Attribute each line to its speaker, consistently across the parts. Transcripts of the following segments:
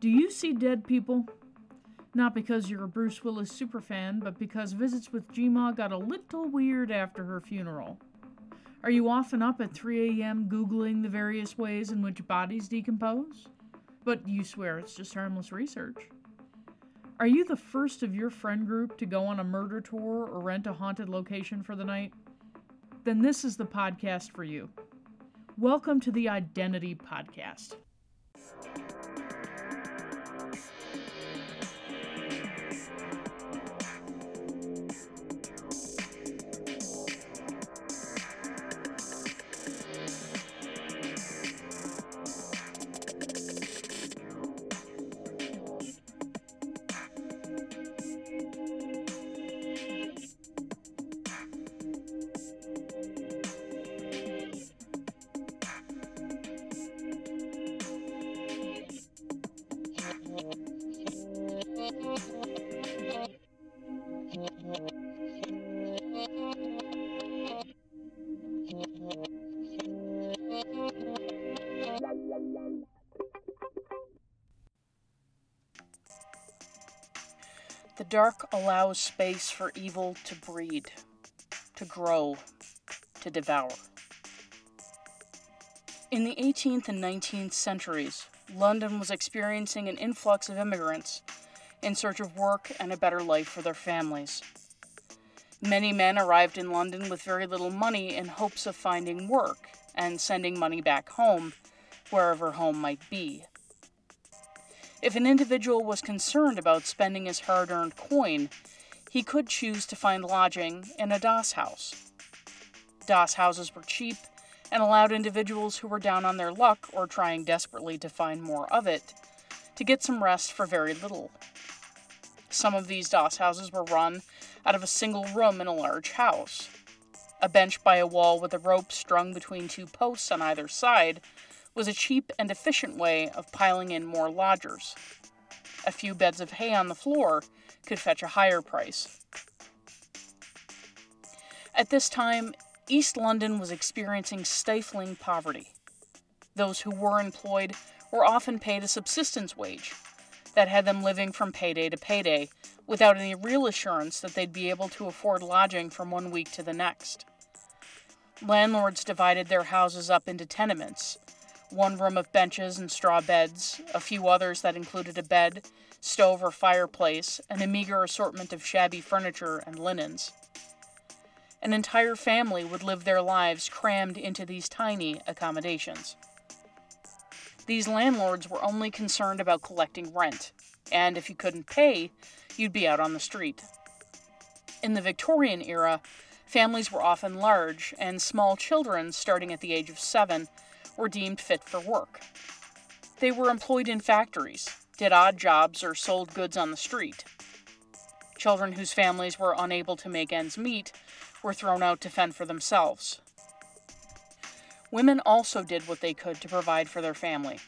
Speaker 1: Do you see dead people? Not because you're a Bruce Willis superfan, but because visits with Gma got a little weird after her funeral. Are you often up at 3 a.m. Googling the various ways in which bodies decompose? But you swear it's just harmless research. Are you the first of your friend group to go on a murder tour or rent a haunted location for the night? Then this is the podcast for you. Welcome to the ODDentity Podcast. Dark allows space for evil to breed, to grow, to devour. In the 18th and 19th centuries, London was experiencing an influx of immigrants in search of work and a better life for their families. Many men arrived in London with very little money in hopes of finding work and sending money back home, wherever home might be. If an individual was concerned about spending his hard earned coin, he could choose to find lodging in a doss house. Doss houses were cheap and allowed individuals who were down on their luck or trying desperately to find more of it to get some rest for very little. Some of these doss houses were run out of a single room in a large house. A bench by a wall with a rope strung between two posts on either side was a cheap and efficient way of piling in more lodgers. A few beds of hay on the floor could fetch a higher price. At this time, East London was experiencing stifling poverty. Those who were employed were often paid a subsistence wage that had them living from payday to payday without any real assurance that they'd be able to afford lodging from one week to the next. Landlords divided their houses up into tenements, one room of benches and straw beds, a few others that included a bed, stove or fireplace, and a meager assortment of shabby furniture and linens. An entire family would live their lives crammed into these tiny accommodations. These landlords were only concerned about collecting rent, and if you couldn't pay, you'd be out on the street. In the Victorian era, families were often large, and small children, starting at the age of seven, were deemed fit for work. They were employed in factories, did odd jobs, or sold goods on the street. Children whose families were unable to make ends meet were thrown out to fend for themselves. Women also did what they could to provide for their family,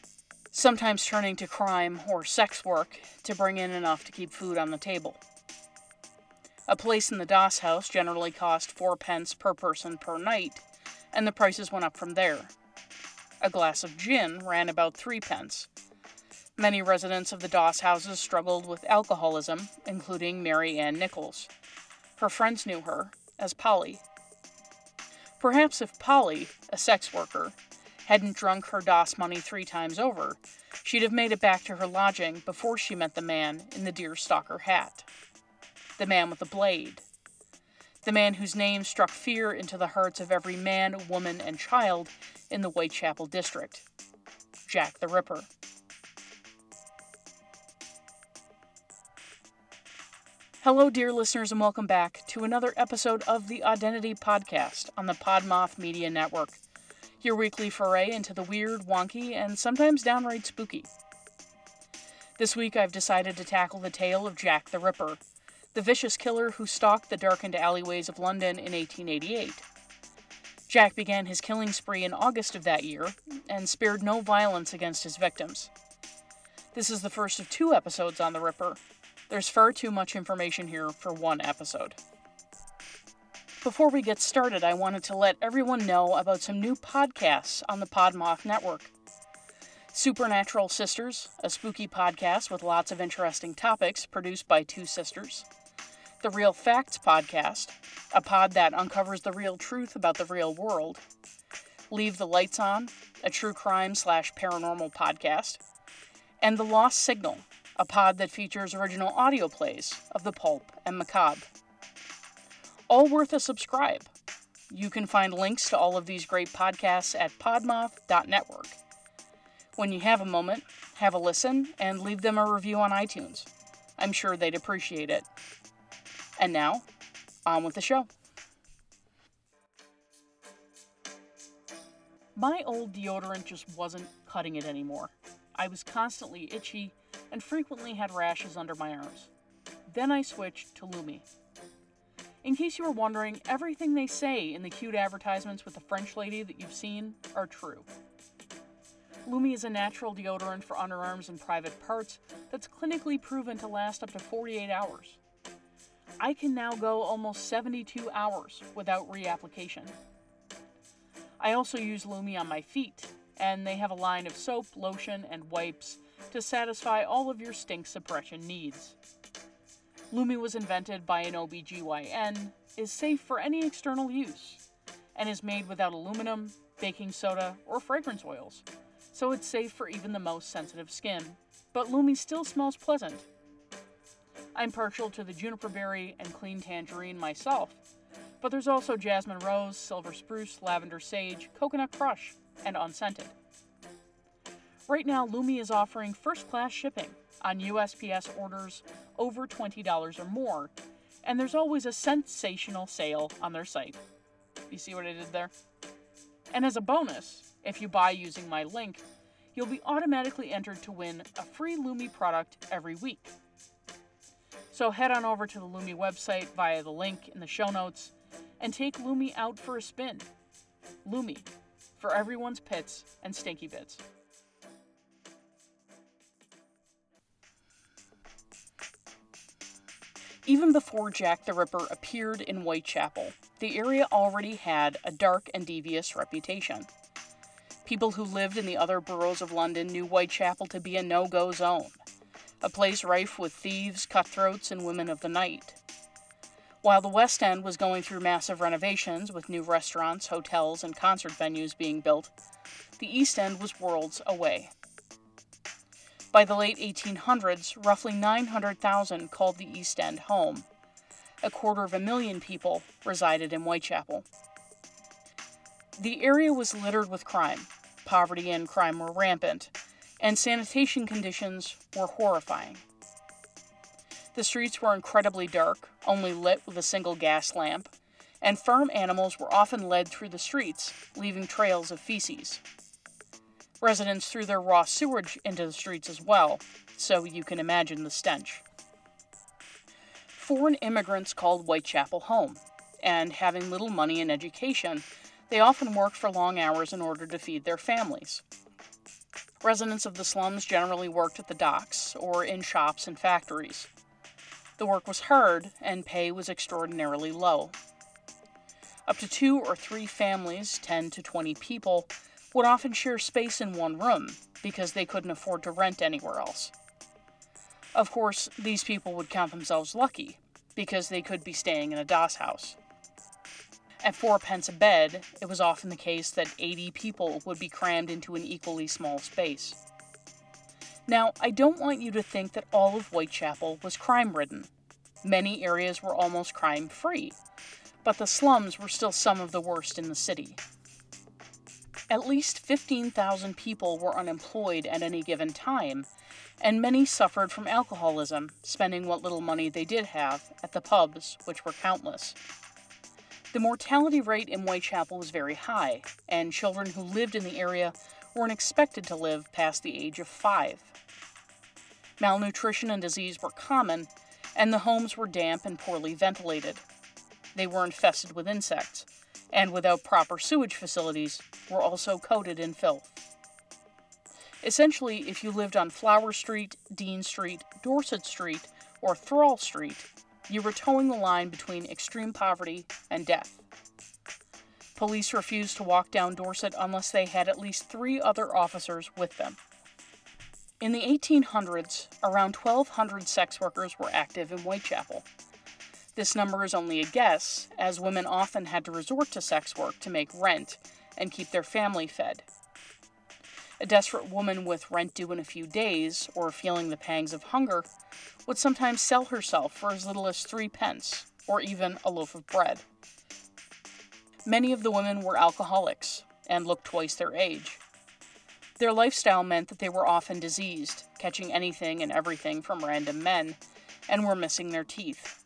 Speaker 1: sometimes turning to crime or sex work to bring in enough to keep food on the table. A place in the Doss house generally cost four pence per person per night, and the prices went up from there. A glass of gin ran about three pence. Many residents of the Doss houses struggled with alcoholism, including Mary Ann Nichols. Her friends knew her as Polly. Perhaps if Polly, a sex worker, hadn't drunk her Doss money three times over, she'd have made it back to her lodging before she met the man in the deerstalker hat. The man with the blade. The man whose name struck fear into the hearts of every man, woman, and child in the Whitechapel district Jack the Ripper. Hello, dear listeners, and welcome back to another episode of the ODDentity Podcast on the PodMoth Media Network, your weekly foray into the weird, wonky, and sometimes downright spooky. This week I've decided to tackle the tale of Jack the Ripper, the vicious killer who stalked the darkened alleyways of London in 1888. Jack began his killing spree in August of that year and spared no violence against his victims. This is the first of two episodes on the Ripper, there's far too much information here for one episode. Before we get started, I wanted to let everyone know about some new podcasts on the PodMoth Network. Supernatural Sisters, a spooky podcast with lots of interesting topics produced by two sisters. The Real Facts Podcast, a pod that uncovers the real truth about the real world. Leave the Lights On, a true crime slash paranormal podcast. And The Lost Signal, a pod that features original audio plays of the pulp and macabre all worth a subscribe. You can find links to all of these great podcasts at podmoth.network. When you have a moment, have a listen and leave them a review on iTunes. I'm sure they'd appreciate it. And now, on with the show. My old deodorant just wasn't cutting it anymore. I was constantly itchy and frequently had rashes under my arms. Then I switched to Lumi. In case you were wondering, everything they say in the cute advertisements with the French lady that you've seen are true. Lumi is a natural deodorant for underarms and private parts that's clinically proven to last up to 48 hours. I can now go almost 72 hours without reapplication. I also use Lume on my feet, and they have a line of soap, lotion, and wipes to satisfy all of your stink suppression needs. Lume was invented by an OBGYN, is safe for any external use, and is made without aluminum, baking soda, or fragrance oils, so it's safe for even the most sensitive skin. But Lume still smells pleasant. I'm partial to the juniper berry and clean tangerine myself, but there's also jasmine rose, silver spruce, lavender sage, coconut crush, and unscented. Right now, Lumi is offering first class shipping on USPS orders over $20 or more, and there's always a sensational sale on their site. You see what I did there? And as a bonus, if you buy using my link, you'll be automatically entered to win a free Lumi product every week. So head on over to the Lumi website via the link in the show notes and take Lumi out for a spin. Lumi, for everyone's pits and stinky bits. Even before Jack the Ripper appeared in Whitechapel, the area already had a dark and devious reputation. People who lived in the other boroughs of London knew Whitechapel to be a no go zone, a place rife with thieves, cutthroats, and women of the night. While the West End was going through massive renovations with new restaurants, hotels, and concert venues being built, the East End was worlds away. By the late 1800s, roughly 900,000 called the East End home. A quarter of a million people resided in Whitechapel. The area was littered with crime. Poverty and crime were rampant, and sanitation conditions were horrifying. The streets were incredibly dark, only lit with a single gas lamp, and farm animals were often led through the streets, leaving trails of feces. Residents threw their raw sewage into the streets as well, so you can imagine the stench. Foreign immigrants called Whitechapel home, and having little money and education, they often worked for long hours in order to feed their families. Residents of the slums generally worked at the docks or in shops and factories. The work was hard, and pay was extraordinarily low. Up to two or three families, 10 to 20 people, would often share space in one room because they couldn't afford to rent anywhere else. Of course, these people would count themselves lucky because they could be staying in a doss house. At four pence a bed, it was often the case that 80 people would be crammed into an equally small space. Now, I don't want you to think that all of Whitechapel was crime ridden. Many areas were almost crime free, but the slums were still some of the worst in the city. At least 15,000 people were unemployed at any given time, and many suffered from alcoholism, spending what little money they did have at the pubs, which were countless. The mortality rate in Whitechapel was very high, and children who lived in the area weren't expected to live past the age of five. Malnutrition and disease were common, and the homes were damp and poorly ventilated. They were infested with insects, and without proper sewage facilities, were also coated in filth. Essentially, if you lived on Flower Street, Dean Street, Dorset Street, or Thrawl Street, you were toeing the line between extreme poverty and death. Police refused to walk down Dorset unless they had at least three other officers with them. In the 1800s, around 1,200 sex workers were active in Whitechapel. This number is only a guess, as women often had to resort to sex work to make rent and keep their family fed. A desperate woman with rent due in a few days, or feeling the pangs of hunger, would sometimes sell herself for as little as three pence, or even a loaf of bread. Many of the women were alcoholics and looked twice their age. Their lifestyle meant that they were often diseased, catching anything and everything from random men, and were missing their teeth.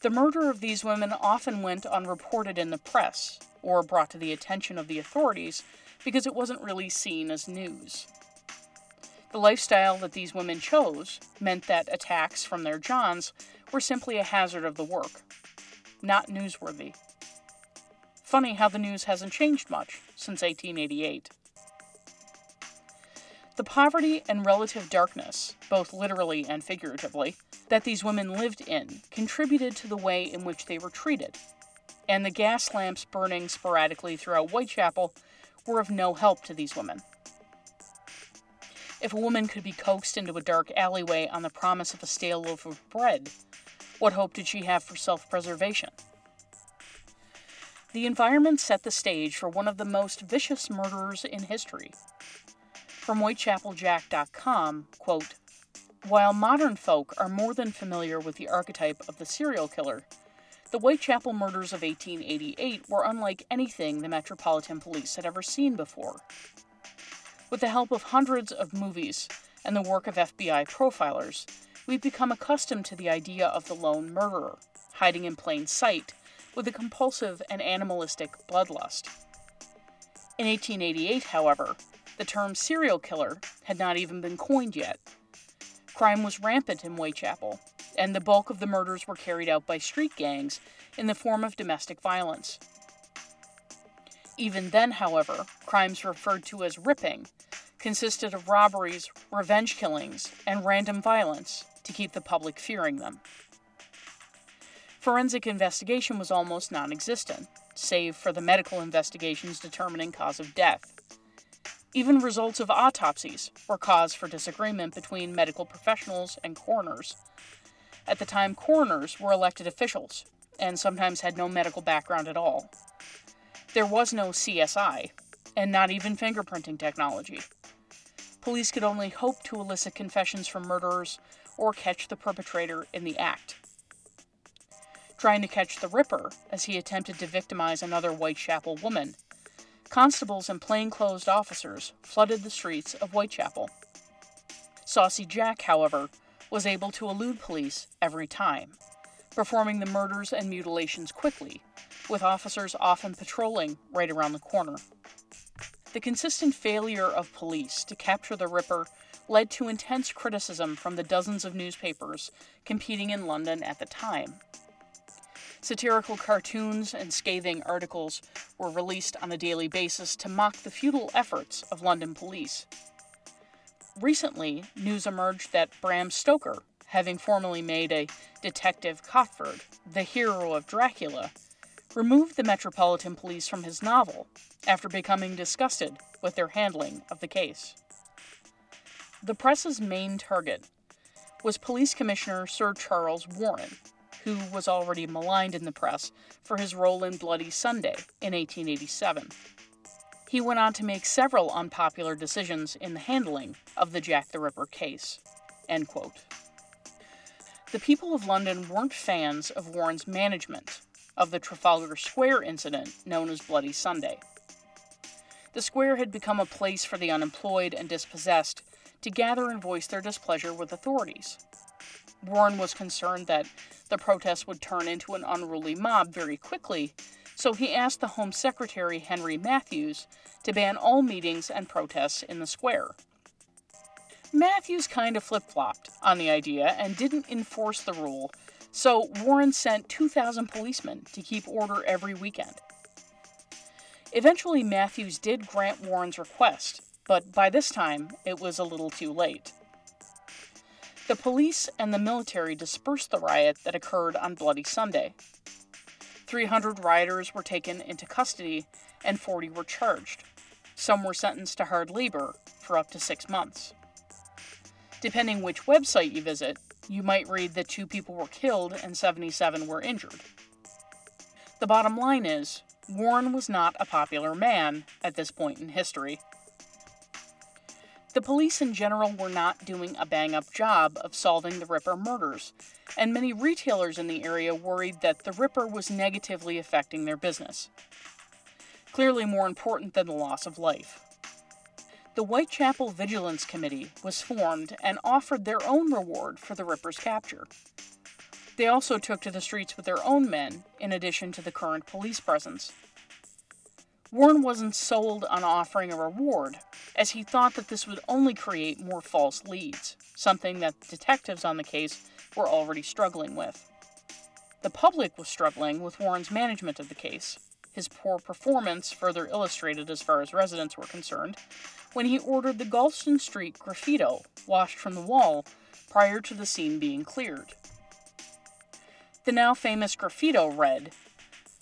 Speaker 1: The murder of these women often went unreported in the press or brought to the attention of the authorities because it wasn't really seen as news. The lifestyle that these women chose meant that attacks from their Johns were simply a hazard of the work, not newsworthy. Funny how the news hasn't changed much since 1888. The poverty and relative darkness, both literally and figuratively, that these women lived in contributed to the way in which they were treated, and the gas lamps burning sporadically throughout Whitechapel were of no help to these women. If a woman could be coaxed into a dark alleyway on the promise of a stale loaf of bread, what hope did she have for self preservation? The environment set the stage for one of the most vicious murderers in history. From WhitechapelJack.com, quote, While modern folk are more than familiar with the archetype of the serial killer, the Whitechapel murders of 1888 were unlike anything the Metropolitan Police had ever seen before. With the help of hundreds of movies and the work of FBI profilers, we've become accustomed to the idea of the lone murderer, hiding in plain sight, with a compulsive and animalistic bloodlust. In 1888, however, the term serial killer had not even been coined yet. Crime was rampant in Whitechapel, and the bulk of the murders were carried out by street gangs in the form of domestic violence. Even then, however, crimes referred to as ripping consisted of robberies, revenge killings, and random violence to keep the public fearing them. Forensic investigation was almost non existent, save for the medical investigations determining cause of death. Even results of autopsies were cause for disagreement between medical professionals and coroners, at the time, coroners were elected officials and sometimes had no medical background at all. There was no CSI, and not even fingerprinting technology. Police could only hope to elicit confessions from murderers or catch the perpetrator in the act. Trying to catch the Ripper as he attempted to victimize another Whitechapel woman, constables and plainclothes officers flooded the streets of Whitechapel. Saucy Jack, however, was able to elude police every time, performing the murders and mutilations quickly, with officers often patrolling right around the corner. The consistent failure of police to capture the Ripper led to intense criticism from the dozens of newspapers competing in London at the time. Satirical cartoons and scathing articles were released on a daily basis to mock the futile efforts of London police. Recently, news emerged that Bram Stoker, having formerly made a Detective Cotford the hero of Dracula, removed the Metropolitan Police from his novel after becoming disgusted with their handling of the case. The press's main target was Police Commissioner Sir Charles Warren, who was already maligned in the press for his role in Bloody Sunday in 1887. He went on to make several unpopular decisions in the handling of the Jack the Ripper case. The people of London weren't fans of Warren's management of the Trafalgar Square incident known as Bloody Sunday. The square had become a place for the unemployed and dispossessed to gather and voice their displeasure with authorities. Warren was concerned that the protests would turn into an unruly mob very quickly so he asked the Home Secretary Henry Matthews to ban all meetings and protests in the square. Matthews kind of flip flopped on the idea and didn't enforce the rule, so Warren sent 2,000 policemen to keep order every weekend. Eventually, Matthews did grant Warren's request, but by this time it was a little too late. The police and the military dispersed the riot that occurred on Bloody Sunday. 300 rioters were taken into custody and 40 were charged. Some were sentenced to hard labor for up to six months. Depending which website you visit, you might read that two people were killed and 77 were injured. The bottom line is, Warren was not a popular man at this point in history. The police in general were not doing a bang up job of solving the Ripper murders, and many retailers in the area worried that the Ripper was negatively affecting their business. Clearly more important than the loss of life. The Whitechapel Vigilance Committee was formed and offered their own reward for the Ripper's capture. They also took to the streets with their own men, in addition to the current police presence. Warren wasn't sold on offering a reward, as he thought that this would only create more false leads, something that detectives on the case were already struggling with. The public was struggling with Warren's management of the case, his poor performance further illustrated as far as residents were concerned, when he ordered the Goulston Street graffito washed from the wall prior to the scene being cleared. The now famous graffito read,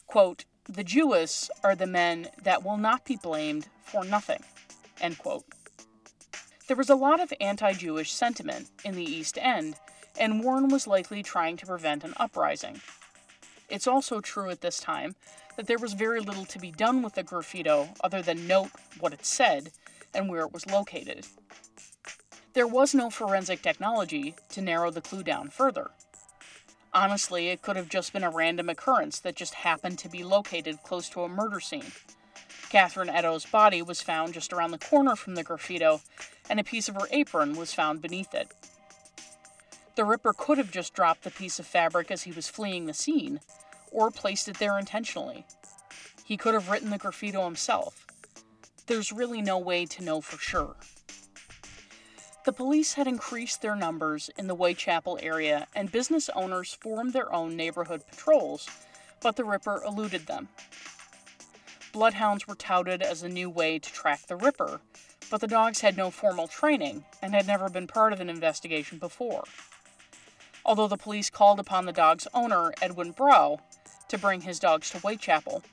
Speaker 1: quote, The Jewess are the men that will not be blamed for nothing. End quote. There was a lot of anti Jewish sentiment in the East End, and Warren was likely trying to prevent an uprising. It's also true at this time that there was very little to be done with the graffito other than note what it said and where it was located. There was no forensic technology to narrow the clue down further. Honestly, it could have just been a random occurrence that just happened to be located close to a murder scene. Catherine Eddowes' body was found just around the corner from the graffito, and a piece of her apron was found beneath it. The Ripper could have just dropped the piece of fabric as he was fleeing the scene, or placed it there intentionally. He could have written the graffito himself. There's really no way to know for sure. The police had increased their numbers in the Whitechapel area, and business owners formed their own neighborhood patrols, but the Ripper eluded them. Bloodhounds were touted as a new way to track the Ripper, but the dogs had no formal training and had never been part of an investigation before. Although the police called upon the dog's owner, Edwin Brough, to bring his dogs to Whitechapel,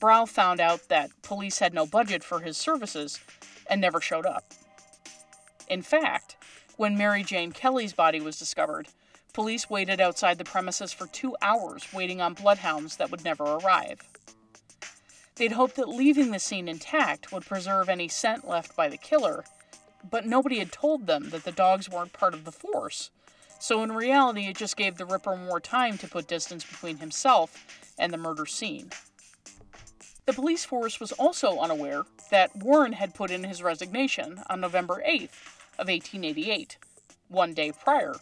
Speaker 1: Brough found out that police had no budget for his services and never showed up. In fact, when Mary Jane Kelly's body was discovered, police waited outside the premises for two hours waiting on bloodhounds that would never arrive. They'd hoped that leaving the scene intact would preserve any scent left by the killer, but nobody had told them that the dogs weren't part of the force, so in reality it just gave the Ripper more time to put distance between himself and the murder scene. The police force was also unaware that Warren had put in his resignation on November 8th of 1888, one day prior.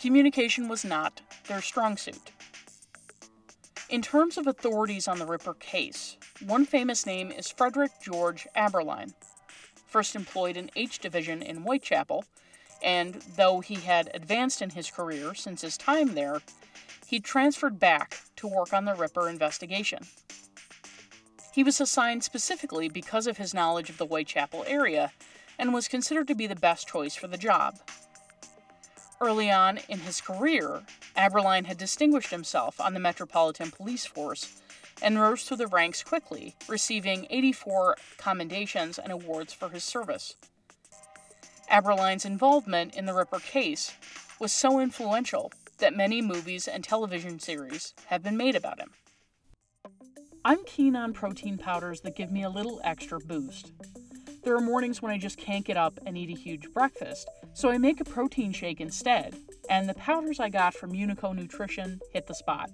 Speaker 1: Communication was not their strong suit. In terms of authorities on the Ripper case, one famous name is Frederick George Abberline, first employed in H Division in Whitechapel, and though he had advanced in his career since his time there, he transferred back to work on the Ripper investigation. He was assigned specifically because of his knowledge of the Whitechapel area and was considered to be the best choice for the job. Early on in his career, Abberline had distinguished himself on the Metropolitan Police Force and rose through the ranks quickly, receiving 84 commendations and awards for his service. Abberline's involvement in the Ripper case was so influential that many movies and television series have been made about him. I'm keen on protein powders that give me a little extra boost. There are mornings when I just can't get up and eat a huge breakfast, so I make a protein shake instead, and the powders I got from Unico Nutrition hit the spot.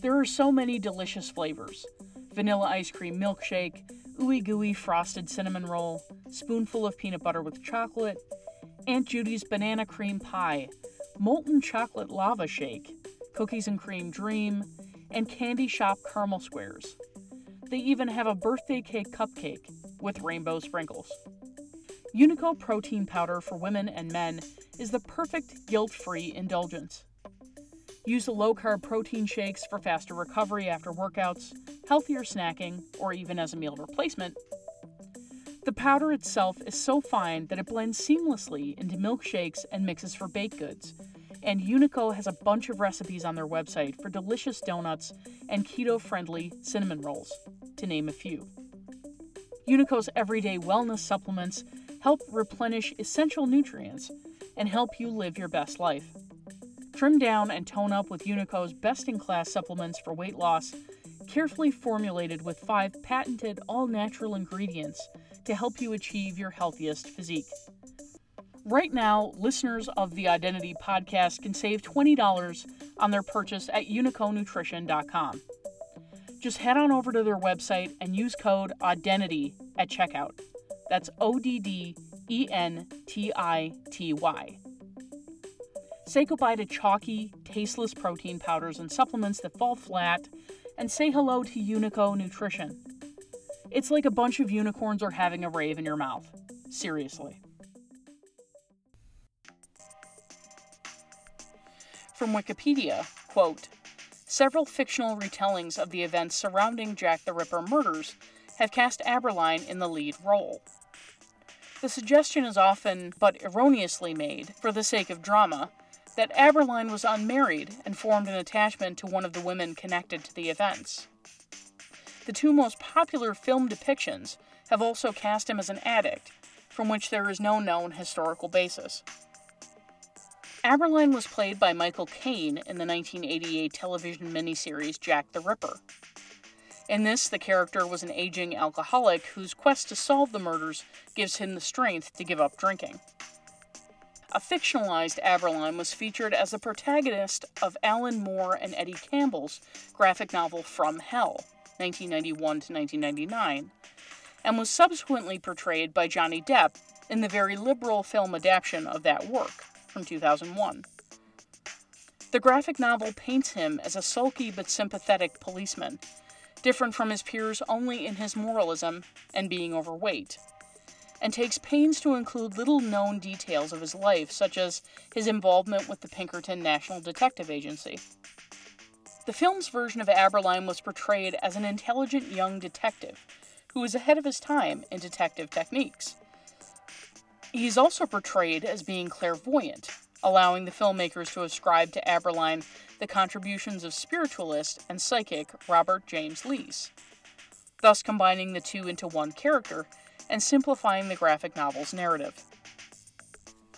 Speaker 1: There are so many delicious flavors vanilla ice cream milkshake, ooey gooey frosted cinnamon roll, spoonful of peanut butter with chocolate, Aunt Judy's banana cream pie, molten chocolate lava shake, cookies and cream dream, and candy shop caramel squares. They even have a birthday cake cupcake with rainbow sprinkles. Unico protein powder for women and men is the perfect guilt free indulgence. Use the low carb protein shakes for faster recovery after workouts, healthier snacking, or even as a meal replacement. The powder itself is so fine that it blends seamlessly into milkshakes and mixes for baked goods. And Unico has a bunch of recipes on their website for delicious donuts and keto friendly cinnamon rolls, to name a few. Unico's everyday wellness supplements help replenish essential nutrients and help you live your best life. Trim down and tone up with Unico's best in class supplements for weight loss, carefully formulated with five patented all natural ingredients to help you achieve your healthiest physique. Right now, listeners of the ODDentity podcast can save $20 on their purchase at uniconutrition.com. Just head on over to their website and use code ODDENTITY at checkout. That's O D D E N T I T Y. Say goodbye to chalky, tasteless protein powders and supplements that fall flat, and say hello to Unico Nutrition. It's like a bunch of unicorns are having a rave in your mouth. Seriously. From Wikipedia, quote, Several fictional retellings of the events surrounding Jack the Ripper murders have cast Abberline in the lead role. The suggestion is often, but erroneously made, for the sake of drama, that Abberline was unmarried and formed an attachment to one of the women connected to the events. The two most popular film depictions have also cast him as an addict, from which there is no known historical basis. Abberline was played by Michael Caine in the 1988 television miniseries Jack the Ripper. In this, the character was an aging alcoholic whose quest to solve the murders gives him the strength to give up drinking. A fictionalized Abberline was featured as the protagonist of Alan Moore and Eddie Campbell's graphic novel From Hell, 1991 to 1999, and was subsequently portrayed by Johnny Depp in the very liberal film adaptation of that work from 2001. The graphic novel paints him as a sulky but sympathetic policeman different from his peers only in his moralism and being overweight, and takes pains to include little known details of his life, such as his involvement with the Pinkerton National Detective Agency. The film's version of Abberline was portrayed as an intelligent young detective who was ahead of his time in detective techniques. He's also portrayed as being clairvoyant, allowing the filmmakers to ascribe to Abberline the contributions of spiritualist and psychic Robert James Lees, thus combining the two into one character and simplifying the graphic novel's narrative.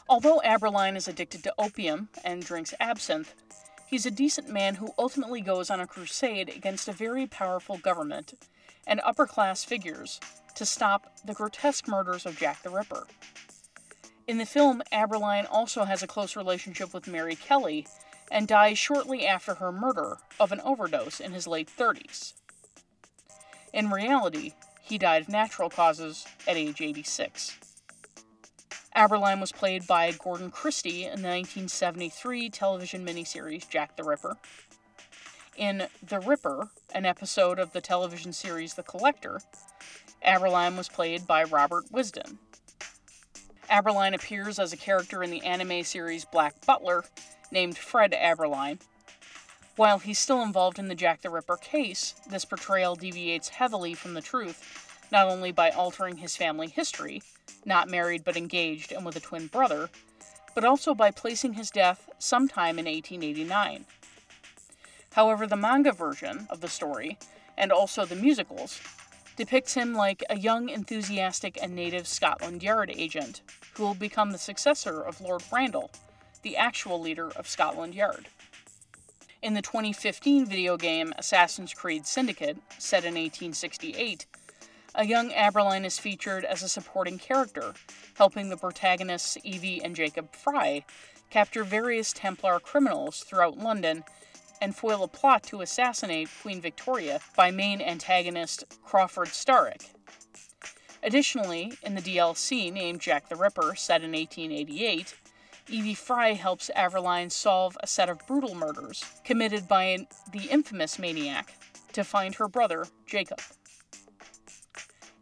Speaker 1: Although Abberline is addicted to opium and drinks absinthe, he's a decent man who ultimately goes on a crusade against a very powerful government and upper class figures to stop the grotesque murders of Jack the Ripper. In the film, Abberline also has a close relationship with Mary Kelly and dies shortly after her murder of an overdose in his late 30s. In reality, he died of natural causes at age 86. Abberline was played by Gordon Christie in the 1973 television miniseries Jack the Ripper. In The Ripper, an episode of the television series The Collector, Abberline was played by Robert Wisdom. Abberline appears as a character in the anime series Black Butler, named Fred Abberline. While he's still involved in the Jack the Ripper case, this portrayal deviates heavily from the truth, not only by altering his family history, not married but engaged and with a twin brother, but also by placing his death sometime in 1889. However, the manga version of the story, and also the musicals, depicts him like a young, enthusiastic, and native Scotland Yard agent who will become the successor of Lord Randall, the actual leader of Scotland Yard. In the 2015 video game Assassin's Creed Syndicate, set in 1868, a young Abberline is featured as a supporting character, helping the protagonists Evie and Jacob Frye capture various Templar criminals throughout London and foil a plot to assassinate Queen Victoria by main antagonist Crawford Starrick. Additionally, in the DLC named Jack the Ripper, set in 1888, Evie Frye helps Abberline solve a set of brutal murders committed by an, the infamous maniac to find her brother, Jacob.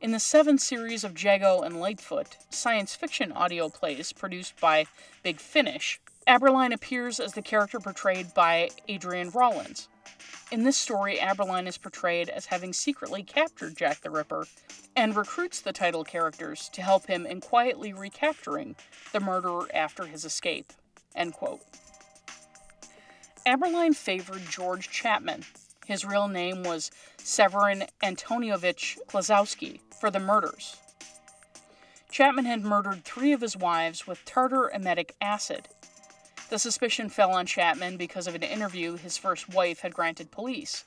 Speaker 1: In the seventh series of Jago and Litefoot, science fiction audio plays produced by Big Finish, Abberline appears as the character portrayed by Adrian Rollins. In this story, Abberline is portrayed as having secretly captured Jack the Ripper and recruits the title characters to help him in quietly recapturing the murderer after his escape. End quote. Abberline favored George Chapman. His real name was Severin Antoniovich Klosowski for the murders. Chapman had murdered three of his wives with tartar emetic acid. The suspicion fell on Chapman because of an interview his first wife had granted police.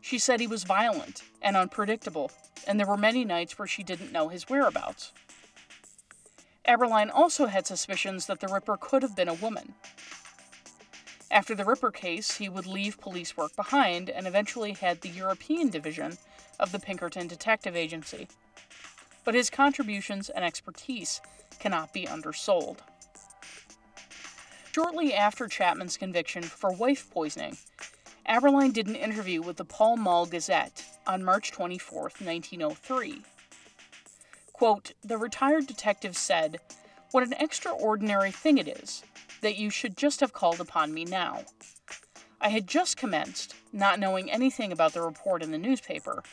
Speaker 1: She said he was violent and unpredictable, and there were many nights where she didn't know his whereabouts. Abberline also had suspicions that the Ripper could have been a woman. After the Ripper case, he would leave police work behind and eventually head the European division of the Pinkerton Detective Agency. But his contributions and expertise cannot be undersold. Shortly after Chapman's conviction for wife poisoning, Abberline did an interview with the Pall Mall Gazette on March 24, 1903. Quote, the retired detective said, What an extraordinary thing it is that you should just have called upon me now. I had just commenced, not knowing anything about the report in the newspaper,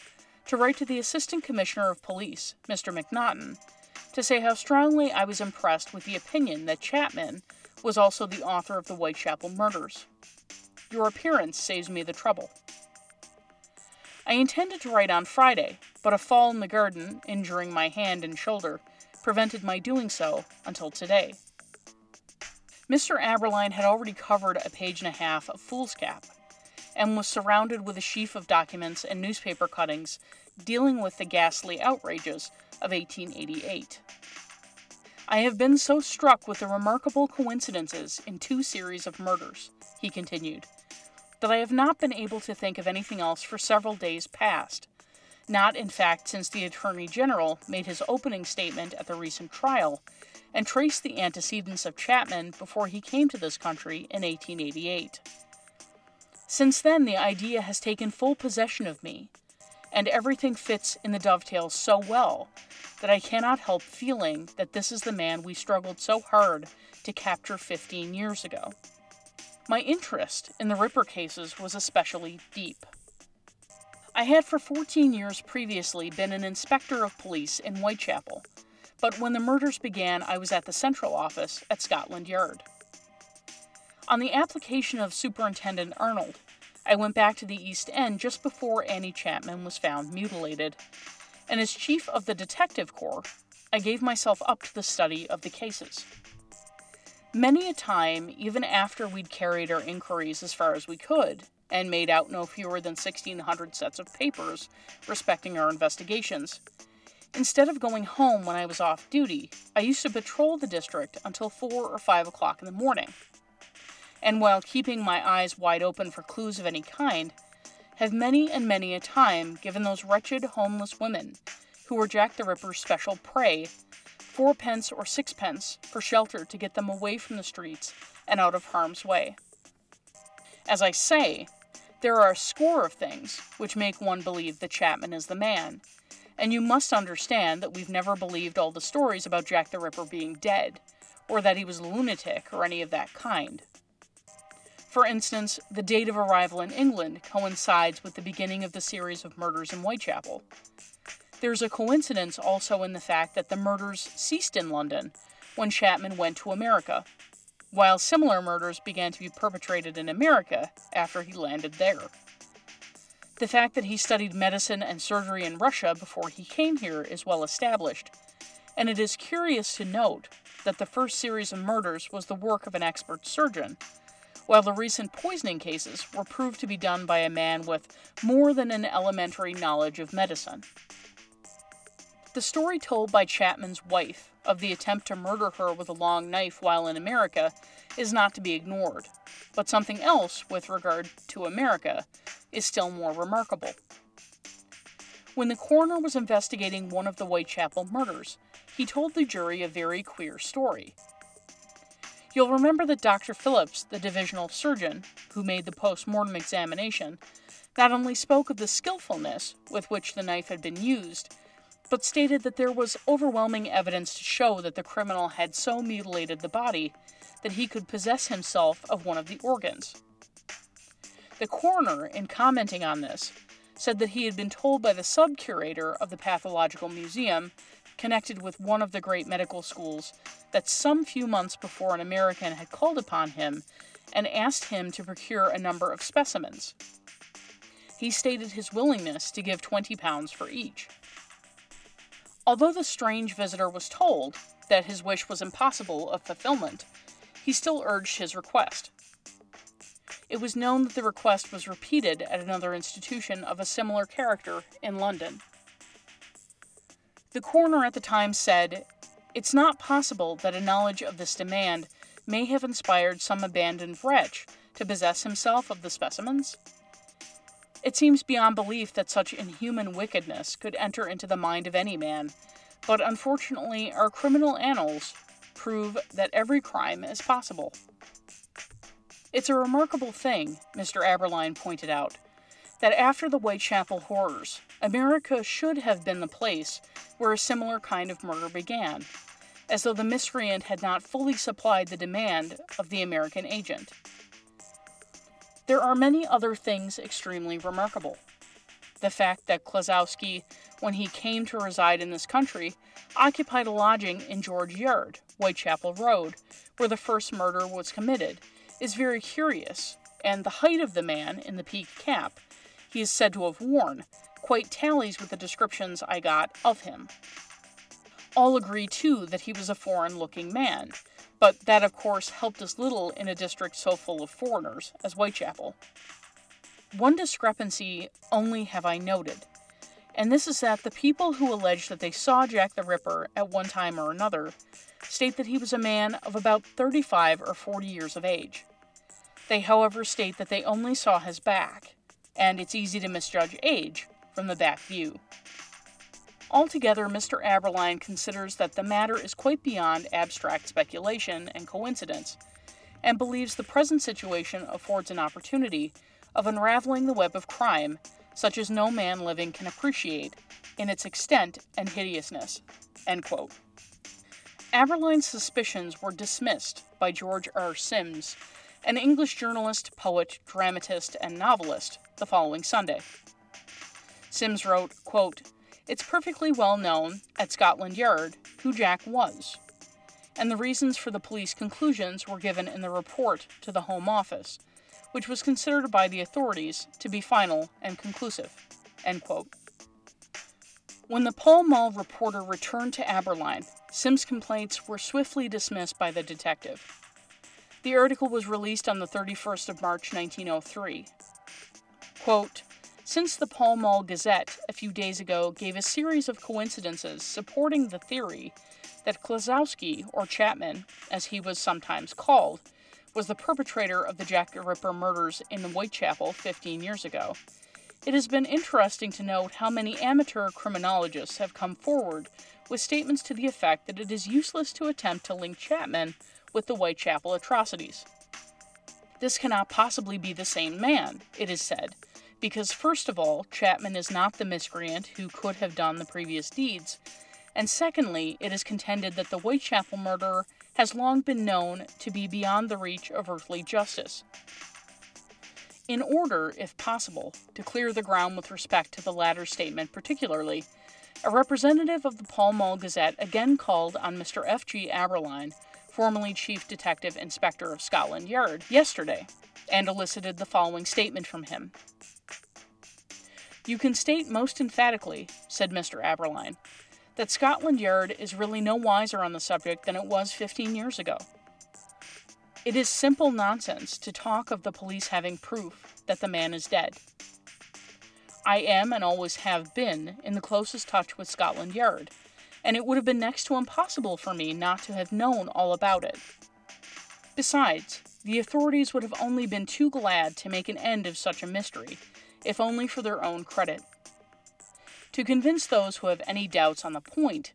Speaker 1: to write to the Assistant Commissioner of Police, Mr. Macnaghten, to say how strongly I was impressed with the opinion that Chapman was also the author of the Whitechapel murders. Your appearance saves me the trouble. I intended to write on Friday, but a fall in the garden, injuring my hand and shoulder, prevented my doing so until today. Mr. Abberline had already covered a page and a half of foolscap and was surrounded with a sheaf of documents and newspaper cuttings dealing with the ghastly outrages of 1888. I have been so struck with the remarkable coincidences in two series of murders, he continued, that I have not been able to think of anything else for several days past. Not, in fact, since the Attorney General made his opening statement at the recent trial and traced the antecedents of Chapman before he came to this country in 1888. Since then, the idea has taken full possession of me, and everything fits in the dovetail so well that I cannot help feeling that this is the man we struggled so hard to capture 15 years ago. My interest in the Ripper cases was especially deep. I had for 14 years previously been an inspector of police in Whitechapel, but when the murders began, I was at the central office at Scotland Yard. On the application of Superintendent Arnold, I went back to the East End just before Annie Chapman was found mutilated, and as chief of the detective corps, I gave myself up to the study of the cases. Many a time, even after we'd carried our inquiries as far as we could, and made out no fewer than 1,600 sets of papers respecting our investigations, Instead of going home when I was off duty, I used to patrol the district until 4 or 5 o'clock in the morning. And while keeping my eyes wide open for clues of any kind, have many and many a time given those wretched homeless women, who were Jack the Ripper's special prey, fourpence or sixpence for shelter to get them away from the streets and out of harm's way. As I say, there are a score of things which make one believe that Chapman is the man, and you must understand that we've never believed all the stories about Jack the Ripper being dead, or that he was a lunatic, or any of that kind. For instance, the date of arrival in England coincides with the beginning of the series of murders in Whitechapel. There's a coincidence also in the fact that the murders ceased in London when Chapman went to America, while similar murders began to be perpetrated in America after he landed there. The fact that he studied medicine and surgery in Russia before he came here is well established, and it is curious to note that the first series of murders was the work of an expert surgeon, while the recent poisoning cases were proved to be done by a man with more than an elementary knowledge of medicine. The story told by Chapman's wife of the attempt to murder her with a long knife while in America is not to be ignored, but something else with regard to America is still more remarkable. When the coroner was investigating one of the Whitechapel murders, he told the jury a very queer story. You'll remember that Dr. Phillips, the divisional surgeon who made the post mortem examination, not only spoke of the skillfulness with which the knife had been used, but stated that there was overwhelming evidence to show that the criminal had so mutilated the body that he could possess himself of one of the organs. The coroner, in commenting on this, said that he had been told by the sub curator of the Pathological Museum, connected with one of the great medical schools, that some few months before an American had called upon him and asked him to procure a number of specimens. He stated his willingness to give 20 pounds for each. Although the strange visitor was told that his wish was impossible of fulfillment, he still urged his request. It was known that the request was repeated at another institution of a similar character in London. The coroner at the time said, It's not possible that a knowledge of this demand may have inspired some abandoned wretch to possess himself of the specimens. It seems beyond belief that such inhuman wickedness could enter into the mind of any man, but unfortunately, our criminal annals prove that every crime is possible. It's a remarkable thing, Mr. Abberline pointed out, that after the Whitechapel horrors, America should have been the place where a similar kind of murder began, as though the miscreant had not fully supplied the demand of the American agent. There are many other things extremely remarkable. The fact that Klosowski, when he came to reside in this country, occupied a lodging in George Yard, Whitechapel Road, where the first murder was committed, is very curious, and the height of the man in the peaked cap he is said to have worn quite tallies with the descriptions I got of him. All agree, too, that he was a foreign looking man, but that, of course, helped us little in a district so full of foreigners as Whitechapel. One discrepancy only have I noted, and this is that the people who allege that they saw Jack the Ripper at one time or another state that he was a man of about 35 or 40 years of age. They, however, state that they only saw his back, and it's easy to misjudge age from the back view. Altogether, Mr. Abberline considers that the matter is quite beyond abstract speculation and coincidence, and believes the present situation affords an opportunity of unraveling the web of crime such as no man living can appreciate in its extent and hideousness. Abberline's suspicions were dismissed by George R. Sims an English journalist, poet, dramatist, and novelist, the following Sunday. Sims wrote, quote, It's perfectly well known at Scotland Yard who Jack was, and the reasons for the police conclusions were given in the report to the Home Office, which was considered by the authorities to be final and conclusive. When the Pall Mall reporter returned to Abberline, Sims' complaints were swiftly dismissed by the detective. The article was released on the 31st of March 1903. Quote, since the Pall Mall Gazette a few days ago gave a series of coincidences supporting the theory that Klosowski, or Chapman, as he was sometimes called, was the perpetrator of the Jack the Ripper murders in Whitechapel 15 years ago, it has been interesting to note how many amateur criminologists have come forward with statements to the effect that it is useless to attempt to link Chapman with the Whitechapel atrocities. This cannot possibly be the same man, it is said, because first of all, Chapman is not the miscreant who could have done the previous deeds, and secondly, it is contended that the Whitechapel murderer has long been known to be beyond the reach of earthly justice. In order, if possible, to clear the ground with respect to the latter statement particularly, a representative of the Pall Mall Gazette again called on Mr. F. G. Abberline formerly Chief Detective Inspector of Scotland Yard, yesterday, and elicited the following statement from him. You can state most emphatically, said Mr. Abberline, that Scotland Yard is really no wiser on the subject than it was 15 years ago. It is simple nonsense to talk of the police having proof that the man is dead. I am and always have been in the closest touch with Scotland Yard, and it would have been next to impossible for me not to have known all about it. Besides, the authorities would have only been too glad to make an end of such a mystery, if only for their own credit. To convince those who have any doubts on the point,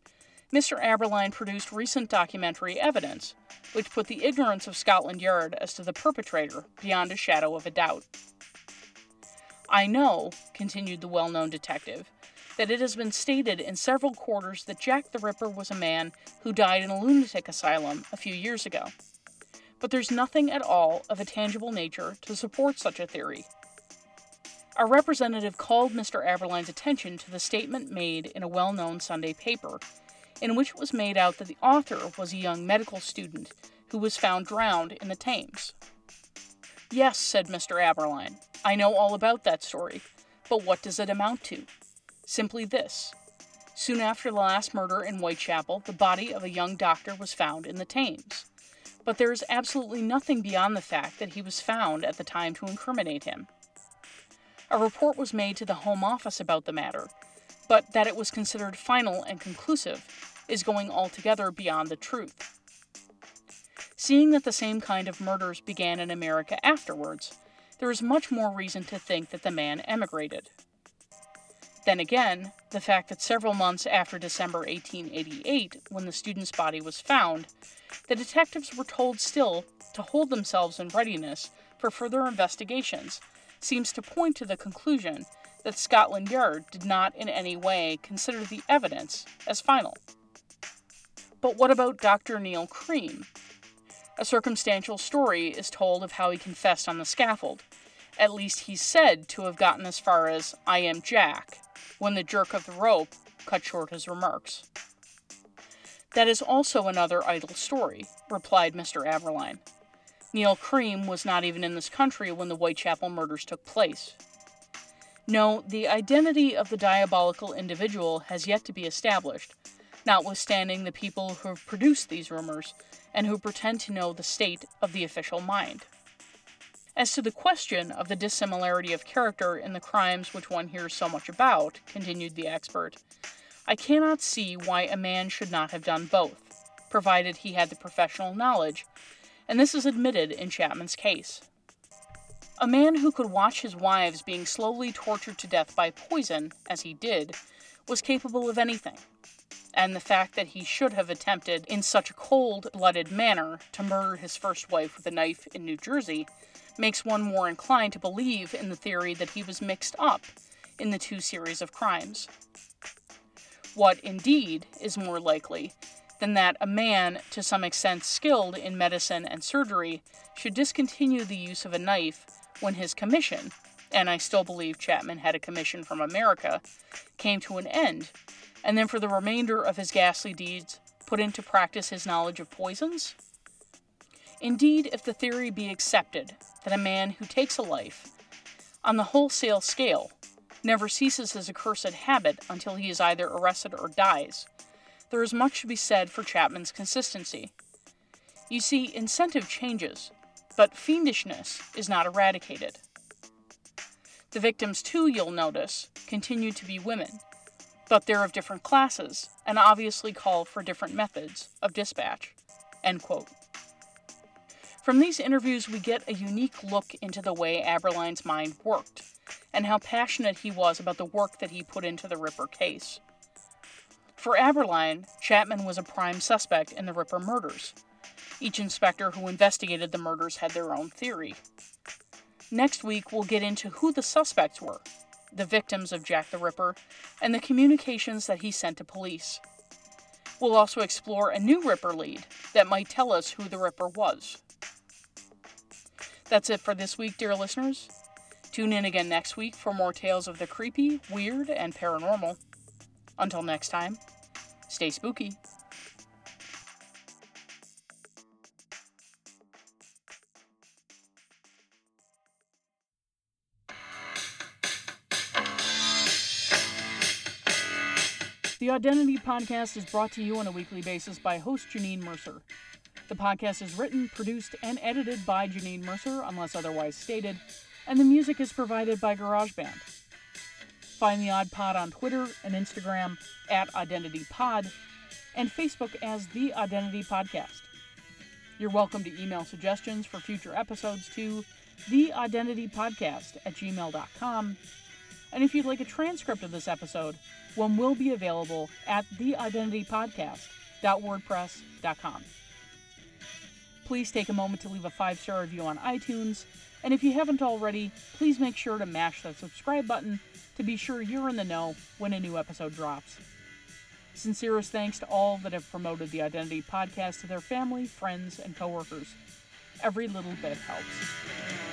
Speaker 1: Mr. Abberline produced recent documentary evidence, which put the ignorance of Scotland Yard as to the perpetrator beyond a shadow of a doubt. I know, continued the well known detective, that it has been stated in several quarters that Jack the Ripper was a man who died in a lunatic asylum a few years ago. But there's nothing at all of a tangible nature to support such a theory. Our representative called Mr. Abberline's attention to the statement made in a well known Sunday paper, in which it was made out that the author was a young medical student who was found drowned in the Thames. Yes, said Mr. Abberline, I know all about that story, but what does it amount to? Simply this. Soon after the last murder in Whitechapel, the body of a young doctor was found in the Thames. But there is absolutely nothing beyond the fact that he was found at the time to incriminate him. A report was made to the Home Office about the matter, but that it was considered final and conclusive is going altogether beyond the truth. Seeing that the same kind of murders began in America afterwards, there is much more reason to think that the man emigrated. Then again, the fact that several months after December 1888, when the student's body was found, the detectives were told still to hold themselves in readiness for further investigations seems to point to the conclusion that Scotland Yard did not in any way consider the evidence as final. But what about Dr. Neill Cream? A circumstantial story is told of how he confessed on the scaffold. At least he's said to have gotten as far as, I am Jack, when the jerk of the rope cut short his remarks. That is also another idle story, replied Mr. Abberline. Neill Cream was not even in this country when the Whitechapel murders took place. No, the identity of the diabolical individual has yet to be established, notwithstanding the people who have produced these rumors and who pretend to know the state of the official mind. As to the question of the dissimilarity of character in the crimes which one hears so much about, continued the expert, I cannot see why a man should not have done both, provided he had the professional knowledge, and this is admitted in Chapman's case. A man who could watch his wives being slowly tortured to death by poison, as he did, was capable of anything. And the fact that he should have attempted in such a cold blooded manner to murder his first wife with a knife in New Jersey makes one more inclined to believe in the theory that he was mixed up in the two series of crimes. What, indeed, is more likely than that a man, to some extent skilled in medicine and surgery, should discontinue the use of a knife when his commission, and I still believe Chapman had a commission from America, came to an end, and then for the remainder of his ghastly deeds put into practice his knowledge of poisons? Indeed, if the theory be accepted that a man who takes a life, on the wholesale scale, never ceases his accursed habit until he is either arrested or dies, there is much to be said for Chapman's consistency. You see, incentive changes, but fiendishness is not eradicated. The victims, too, you'll notice, continue to be women, but they're of different classes and obviously call for different methods of dispatch. End quote. From these interviews, we get a unique look into the way Abberline's mind worked and how passionate he was about the work that he put into the Ripper case. For Abberline, Chapman was a prime suspect in the Ripper murders. Each inspector who investigated the murders had their own theory. Next week, we'll get into who the suspects were, the victims of Jack the Ripper, and the communications that he sent to police. We'll also explore a new Ripper lead that might tell us who the Ripper was. That's it for this week, dear listeners. Tune in again next week for more tales of the creepy, weird, and paranormal. Until next time, stay spooky. The ODDentity Podcast is brought to you on a weekly basis by host Janine Mercer. The podcast is written, produced, and edited by Janine Mercer, unless otherwise stated, and the music is provided by GarageBand. Find the Odd Pod on Twitter and Instagram at ODDentity Pod, and Facebook as The ODDentity Podcast. You're welcome to email suggestions for future episodes to theoddentitypodcast at gmail.com. And if you'd like a transcript of this episode, one will be available at theoddentitypodcast.wordpress.com please take a moment to leave a five star review on iTunes. And if you haven't already, please make sure to mash that subscribe button to be sure you're in the know when a new episode drops. Sincerest thanks to all that have promoted the ODDentity Podcast to their family, friends, and coworkers. Every little bit helps.